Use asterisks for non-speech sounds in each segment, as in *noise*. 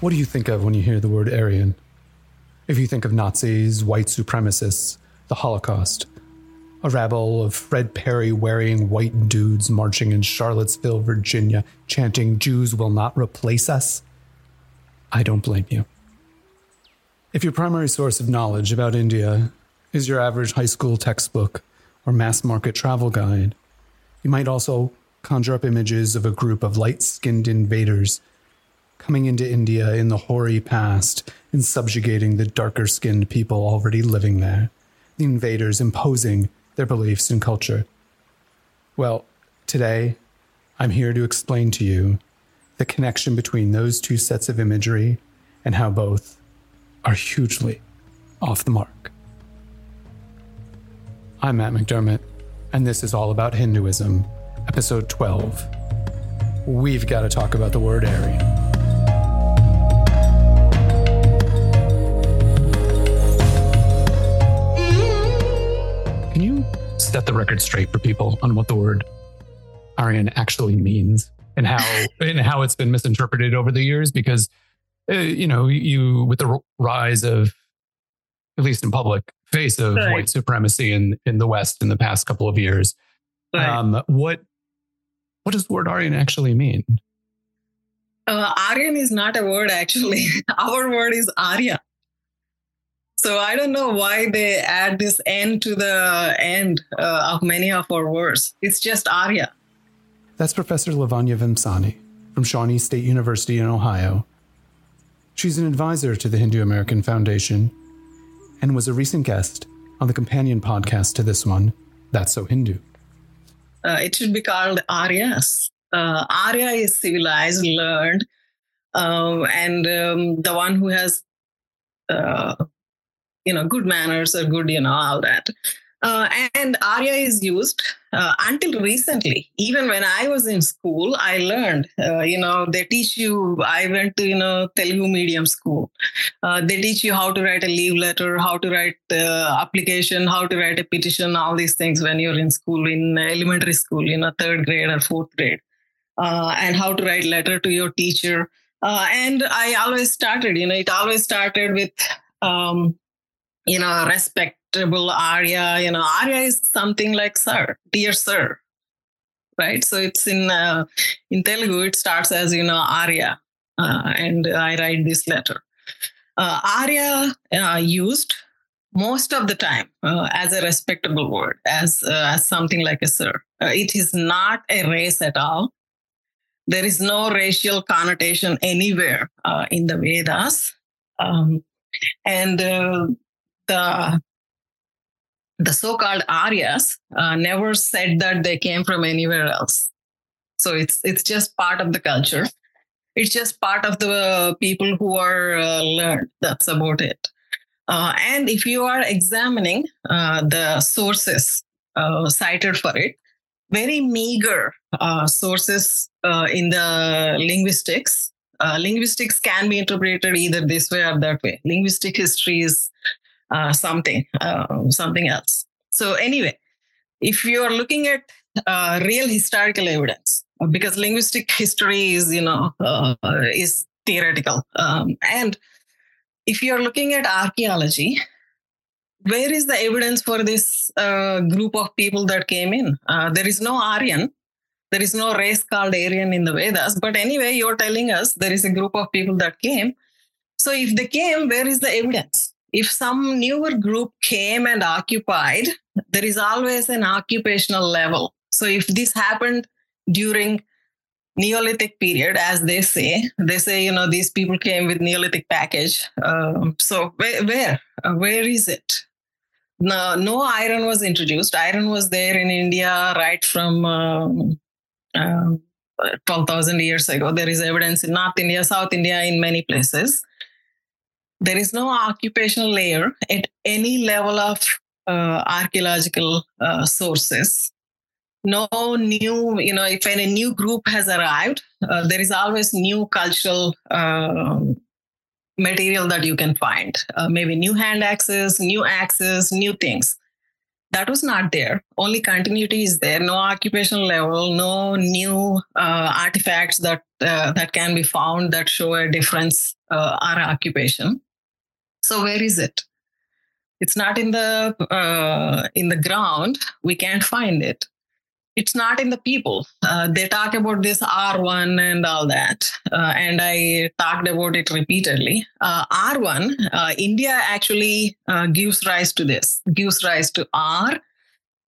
What do you think of when you hear the word Aryan? If you think of Nazis, white supremacists, the Holocaust, a rabble of Fred Perry wearing white dudes marching in Charlottesville, Virginia, chanting, Jews will not replace us, I don't blame you. If your primary source of knowledge about India is your average high school textbook or mass market travel guide, you might also conjure up images of a group of light skinned invaders coming into India in the hoary past and subjugating the darker skinned people already living there, the invaders imposing their beliefs and culture. Well, today, I'm here to explain to you the connection between those two sets of imagery and how both are hugely off the mark. I'm Matt McDermott, and this is all about Hinduism, episode 12. We've got to talk about the word Aryan. Set the record straight for people on what the word Aryan actually means and how *laughs* and how it's been misinterpreted over the years? Because uh, you know, you with the rise of at least in public face of right. white supremacy in in the West in the past couple of years. Right. Um, what what does the word Aryan actually mean? Uh, Aryan is not a word actually. *laughs* Our word is Arya. So I don't know why they add this N to the end uh, of many of our words. It's just Arya. That's Professor Lavanya Vemsani from Shawnee State University in Ohio. She's an advisor to the Hindu American Foundation and was a recent guest on the companion podcast to this one, That's So Hindu. Uh, it should be called Aryas. Uh, Arya is civilized, learned, um, and um, the one who has uh, you know good manners or good you know all that uh, and Arya is used uh, until recently. Even when I was in school, I learned, uh, you know, they teach you, I went to, you know, Telugu medium school. Uh, they teach you how to write a leave letter, how to write the application, how to write a petition, all these things when you're in school, in elementary school, you know, third grade or fourth grade, uh, and how to write letter to your teacher. Uh, and I always started, you know, it always started with, um, you know, respectable Arya. You know, Arya is something like sir, dear sir, right? So it's in uh, in Telugu. It starts as you know Arya, uh, and I write this letter. Uh, Arya uh, used most of the time uh, as a respectable word, as uh, as something like a sir. Uh, it is not a race at all. There is no racial connotation anywhere uh, in the Vedas. Um, and the the so-called Aryas uh, never said that they came from anywhere else. So it's it's just part of the culture. It's just part of the people who are uh, learned. That's about it. Uh, and if you are examining uh, the sources uh, cited for it, very meager sources in the linguistics. linguistics can be interpreted either this way or that way. Linguistic history is uh, something, uh, something else. So anyway, if you are looking at uh, real historical evidence, because linguistic history is, you know, uh, is theoretical, um, and if you are looking at archaeology, where is the evidence for this uh, group of people that came in? Uh, there is no Aryan. There is no race called Aryan in the Vedas. But anyway, you're telling us there is a group of people that came. So if they came, where is the evidence? If some newer group came and occupied, there is always an occupational level. So if this happened during Neolithic period, as they say, they say, you know, these people came with Neolithic package. Um, so where, where, uh, where is it? No, no iron was introduced. Iron was there in India right from um, um, 12,000 years ago. There is evidence in North India, South India, in many places there is no occupational layer at any level of uh, archaeological uh, sources no new you know if any new group has arrived uh, there is always new cultural um, material that you can find uh, maybe new hand axes new axes new things that was not there. Only continuity is there. No occupational level, no new uh, artifacts that uh, that can be found that show a difference uh, or occupation. So where is it? It's not in the uh, in the ground. We can't find it it's not in the people. Uh, they talk about this R1 and all that. Uh, and I talked about it repeatedly. Uh, R1, uh, India actually uh, gives rise to this, gives rise to R.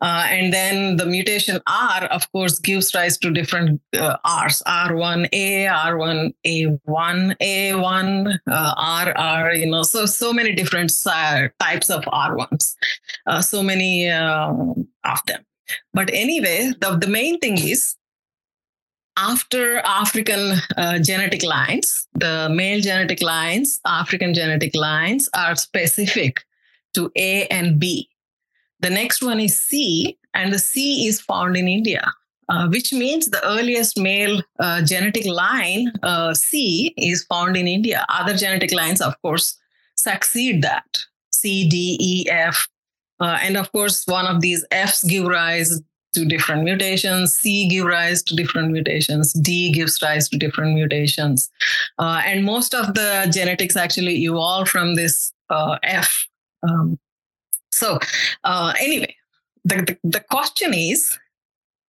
Uh, and then the mutation R, of course, gives rise to different Rs R1A, R1A1, A1, RR, you know, so, so many different types of R1s, so many of them. But anyway, the, the main thing is after African uh, genetic lines, the male genetic lines, African genetic lines are specific to A and B. The next one is C, and the C is found in India, uh, which means the earliest male uh, genetic line, uh, C, is found in India. Other genetic lines, of course, succeed that. C, D, E, F, uh, and of course, one of these Fs give rise to different mutations, C give rise to different mutations, D gives rise to different mutations. Uh, and most of the genetics actually evolve from this uh, F. Um, so, uh, anyway, the, the, the question is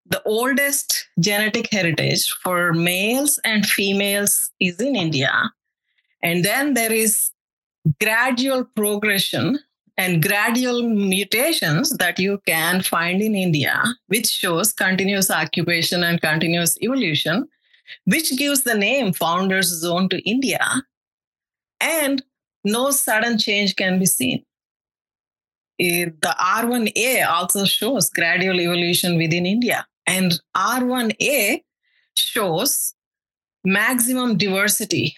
the oldest genetic heritage for males and females is in India. And then there is gradual progression and gradual mutations that you can find in India, which shows continuous occupation and continuous evolution, which gives the name Founders Zone to India. And no sudden change can be seen. Eh, the R1A also shows gradual evolution within India. And R1A shows maximum diversity,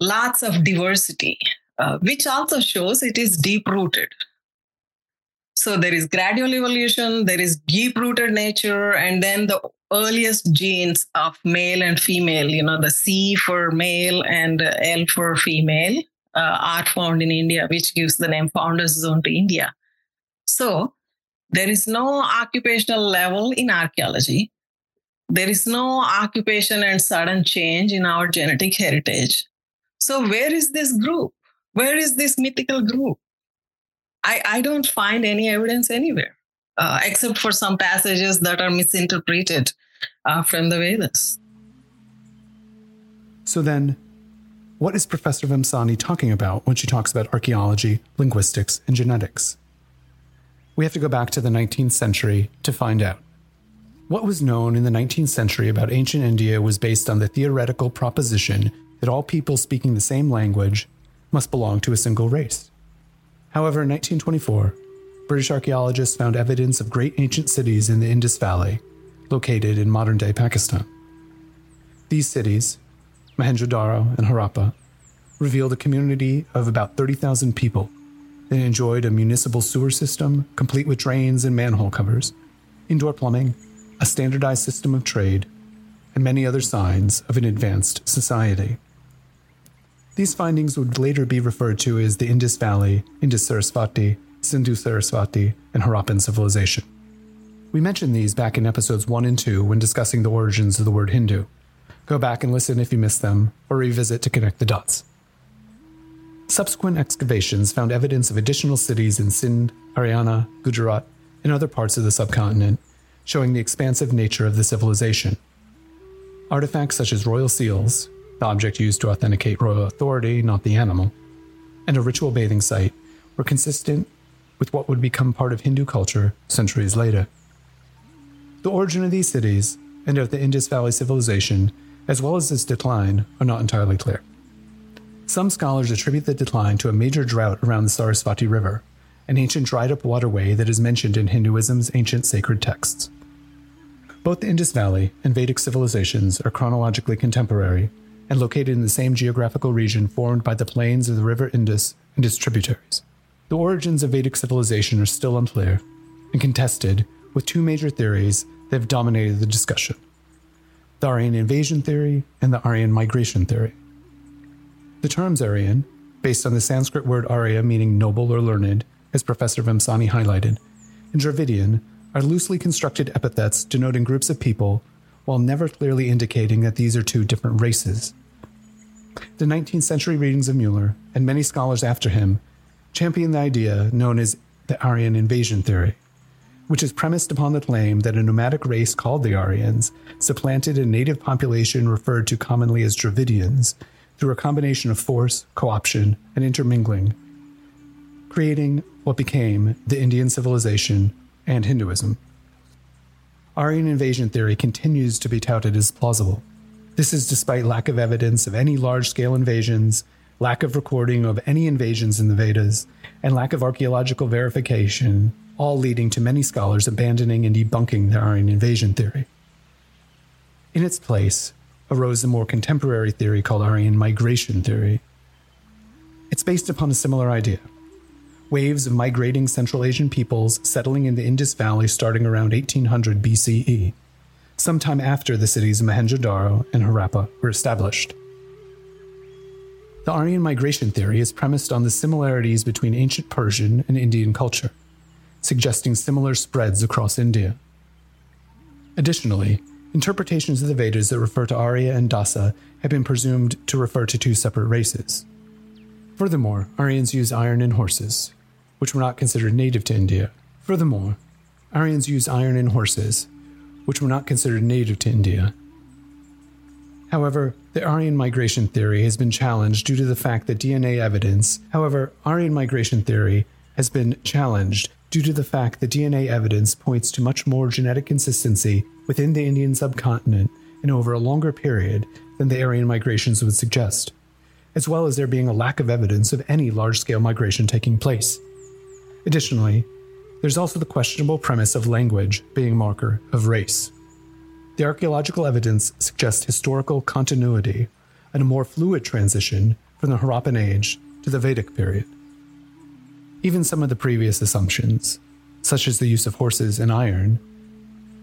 lots of diversity uh, which also shows it is deep rooted. So there is gradual evolution, there is deep rooted nature, and then the earliest genes of male and female, you know, the C for male and L for female, uh, are found in India, which gives the name Founders Zone to India. So there is no occupational level in archaeology. There is no occupation and sudden change in our genetic heritage. So, where is this group? Where is this mythical group? I, I don't find any evidence anywhere, uh, except for some passages that are misinterpreted uh, from the Vedas. So then, what is Professor Vemsani talking about when she talks about archaeology, linguistics, and genetics? We have to go back to the 19th century to find out. What was known in the 19th century about ancient India was based on the theoretical proposition that all people speaking the same language must belong to a single race. However, in 1924, British archaeologists found evidence of great ancient cities in the Indus Valley, located in modern day Pakistan. These cities, Mohenjo-Daro and Harappa, revealed a community of about 30,000 people that enjoyed a municipal sewer system complete with drains and manhole covers, indoor plumbing, a standardized system of trade, and many other signs of an advanced society. These findings would later be referred to as the Indus Valley, Indus Sarasvati, Sindhu Sarasvati, and Harappan civilization. We mentioned these back in episodes 1 and 2 when discussing the origins of the word Hindu. Go back and listen if you missed them, or revisit to connect the dots. Subsequent excavations found evidence of additional cities in Sindh, Haryana, Gujarat, and other parts of the subcontinent, showing the expansive nature of the civilization. Artifacts such as royal seals, the object used to authenticate royal authority, not the animal, and a ritual bathing site were consistent with what would become part of Hindu culture centuries later. The origin of these cities and of the Indus Valley civilization, as well as its decline, are not entirely clear. Some scholars attribute the decline to a major drought around the Sarasvati River, an ancient dried up waterway that is mentioned in Hinduism's ancient sacred texts. Both the Indus Valley and Vedic civilizations are chronologically contemporary and located in the same geographical region formed by the plains of the river Indus and its tributaries. The origins of Vedic civilization are still unclear and contested, with two major theories that have dominated the discussion the Aryan invasion theory and the Aryan migration theory. The terms Aryan, based on the Sanskrit word Arya meaning noble or learned, as Professor Vemsani highlighted, and Dravidian are loosely constructed epithets denoting groups of people while never clearly indicating that these are two different races. The 19th century readings of Mueller, and many scholars after him, champion the idea known as the Aryan invasion theory, which is premised upon the claim that a nomadic race called the Aryans supplanted a native population referred to commonly as Dravidians through a combination of force, co-option, and intermingling, creating what became the Indian civilization and Hinduism. Aryan invasion theory continues to be touted as plausible. This is despite lack of evidence of any large scale invasions, lack of recording of any invasions in the Vedas, and lack of archaeological verification, all leading to many scholars abandoning and debunking the Aryan invasion theory. In its place arose the more contemporary theory called Aryan migration theory. It's based upon a similar idea waves of migrating Central Asian peoples settling in the Indus Valley starting around 1800 BCE, sometime after the cities of Mohenjo-Daro and Harappa were established. The Aryan migration theory is premised on the similarities between ancient Persian and Indian culture, suggesting similar spreads across India. Additionally, interpretations of the Vedas that refer to Arya and Dasa have been presumed to refer to two separate races. Furthermore, Aryans use iron in horses, which were not considered native to India. Furthermore, Aryans used iron in horses, which were not considered native to India. However, the Aryan migration theory has been challenged due to the fact that DNA evidence, however, Aryan migration theory has been challenged due to the fact that DNA evidence points to much more genetic consistency within the Indian subcontinent and over a longer period than the Aryan migrations would suggest, as well as there being a lack of evidence of any large scale migration taking place. Additionally, there's also the questionable premise of language being marker of race. The archaeological evidence suggests historical continuity and a more fluid transition from the Harappan age to the Vedic period. Even some of the previous assumptions, such as the use of horses and iron,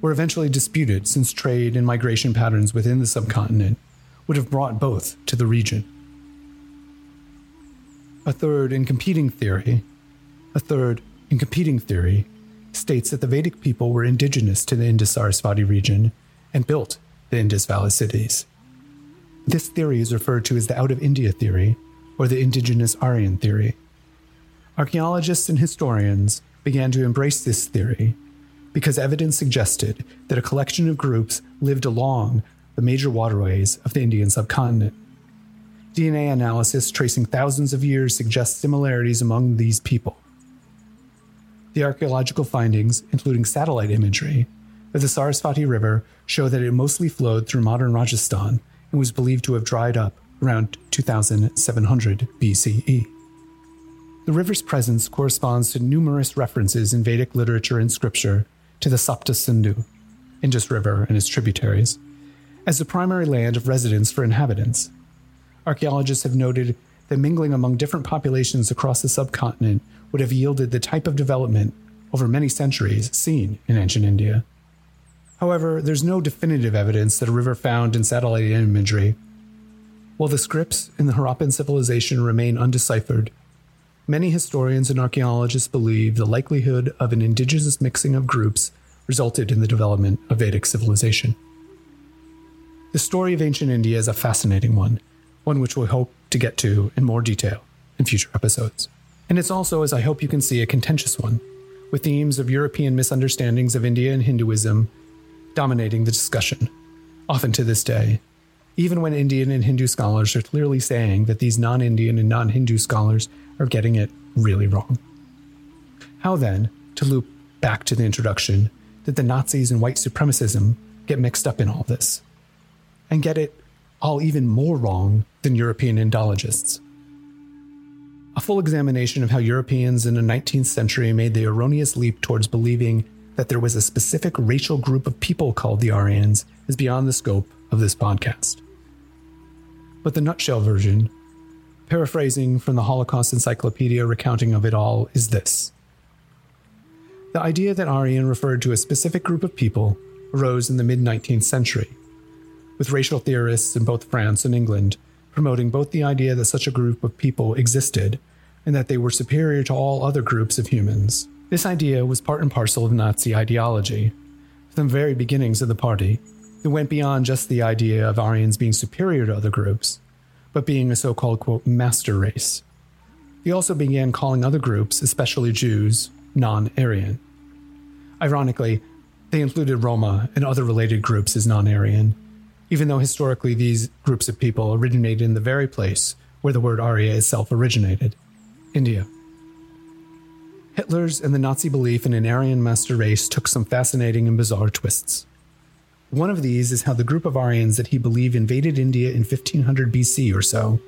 were eventually disputed since trade and migration patterns within the subcontinent would have brought both to the region. A third and competing theory a third, and competing theory, states that the Vedic people were indigenous to the Indus Sarasvati region and built the Indus Valley cities. This theory is referred to as the out of India theory or the indigenous Aryan theory. Archaeologists and historians began to embrace this theory because evidence suggested that a collection of groups lived along the major waterways of the Indian subcontinent. DNA analysis tracing thousands of years suggests similarities among these people. The archaeological findings, including satellite imagery, of the Sarasvati River show that it mostly flowed through modern Rajasthan and was believed to have dried up around 2700 BCE. The river's presence corresponds to numerous references in Vedic literature and scripture to the Sapta Sindhu, Indus River and its tributaries, as the primary land of residence for inhabitants. Archaeologists have noted that mingling among different populations across the subcontinent would have yielded the type of development over many centuries seen in ancient India. However, there's no definitive evidence that a river found in satellite imagery. While the scripts in the Harappan civilization remain undeciphered, many historians and archaeologists believe the likelihood of an indigenous mixing of groups resulted in the development of Vedic civilization. The story of ancient India is a fascinating one, one which we hope to get to in more detail in future episodes. And it's also, as I hope you can see, a contentious one, with themes of European misunderstandings of India and Hinduism dominating the discussion, often to this day, even when Indian and Hindu scholars are clearly saying that these non Indian and non Hindu scholars are getting it really wrong. How then, to loop back to the introduction, did the Nazis and white supremacism get mixed up in all this? And get it all even more wrong than European Indologists? a full examination of how Europeans in the 19th century made the erroneous leap towards believing that there was a specific racial group of people called the Aryans is beyond the scope of this podcast. But the nutshell version, paraphrasing from the Holocaust Encyclopedia recounting of it all, is this. The idea that Aryan referred to a specific group of people arose in the mid 19th century, with racial theorists in both France and England promoting both the idea that such a group of people existed and that they were superior to all other groups of humans, This idea was part and parcel of Nazi ideology. From the very beginnings of the party, it went beyond just the idea of Aryans being superior to other groups, but being a so called, quote, master race. They also began calling other groups, especially Jews, non Aryan. Ironically, they included Roma and other related groups as non Aryan, even though historically these groups of people originated in the very place where the word Arya itself originated India. Hitler's and the Nazi belief in an Aryan master race took some fascinating and bizarre twists. One of these is how the group of Aryans that he believed invaded India in 1500 BC or so.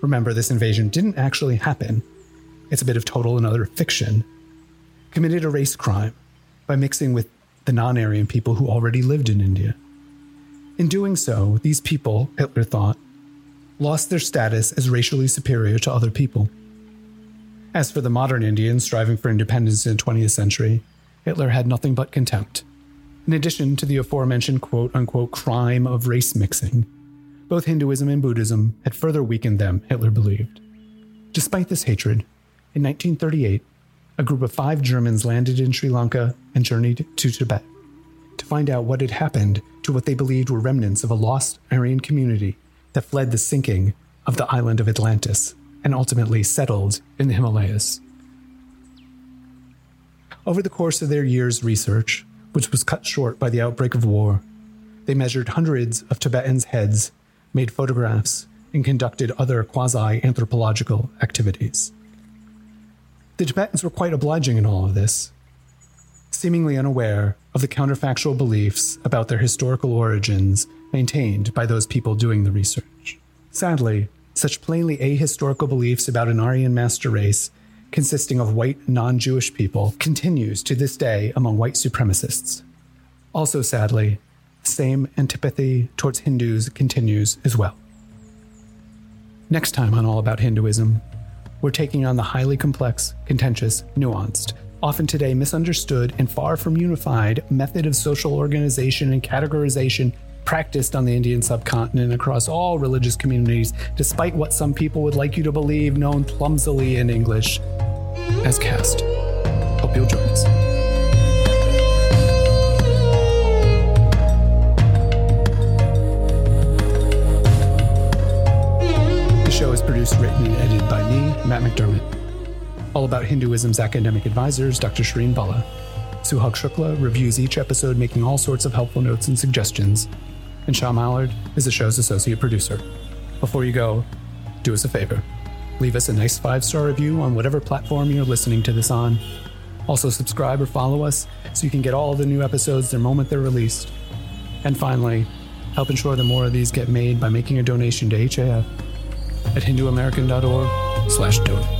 Remember, this invasion didn't actually happen. It's a bit of total and utter fiction. Committed a race crime by mixing with the non Aryan people who already lived in India. In doing so, these people, Hitler thought, lost their status as racially superior to other people. As for the modern Indians striving for independence in the 20th century, Hitler had nothing but contempt. In addition to the aforementioned quote unquote crime of race mixing, both Hinduism and Buddhism had further weakened them, Hitler believed. Despite this hatred, in 1938, a group of five Germans landed in Sri Lanka and journeyed to Tibet to find out what had happened to what they believed were remnants of a lost Aryan community that fled the sinking of the island of Atlantis and ultimately settled in the Himalayas. Over the course of their year's research, which was cut short by the outbreak of war, they measured hundreds of Tibetans' heads, made photographs, and conducted other quasi anthropological activities. The Tibetans were quite obliging in all of this, seemingly unaware of the counterfactual beliefs about their historical origins maintained by those people doing the research. Sadly, such plainly ahistorical beliefs about an Aryan master race consisting of white non Jewish people continues to this day among white supremacists. Also, sadly, the same antipathy towards Hindus continues as well. Next time on All About Hinduism, we're taking on the highly complex, contentious, nuanced, often today misunderstood and far from unified method of social organization and categorization practiced on the Indian subcontinent across all religious communities, despite what some people would like you to believe, known clumsily in English as caste. Hope you'll join us. The show is produced, written, and edited by me, Matt McDermott. All About Hinduism's academic advisors, Dr. Shireen Bala. Suhag Shukla reviews each episode, making all sorts of helpful notes and suggestions. And Shaw Mallard is the show's associate producer. Before you go, do us a favor. Leave us a nice five star review on whatever platform you're listening to this on. Also, subscribe or follow us so you can get all the new episodes the moment they're released. And finally, help ensure that more of these get made by making a donation to HAF at hinduamerican.org slash donate.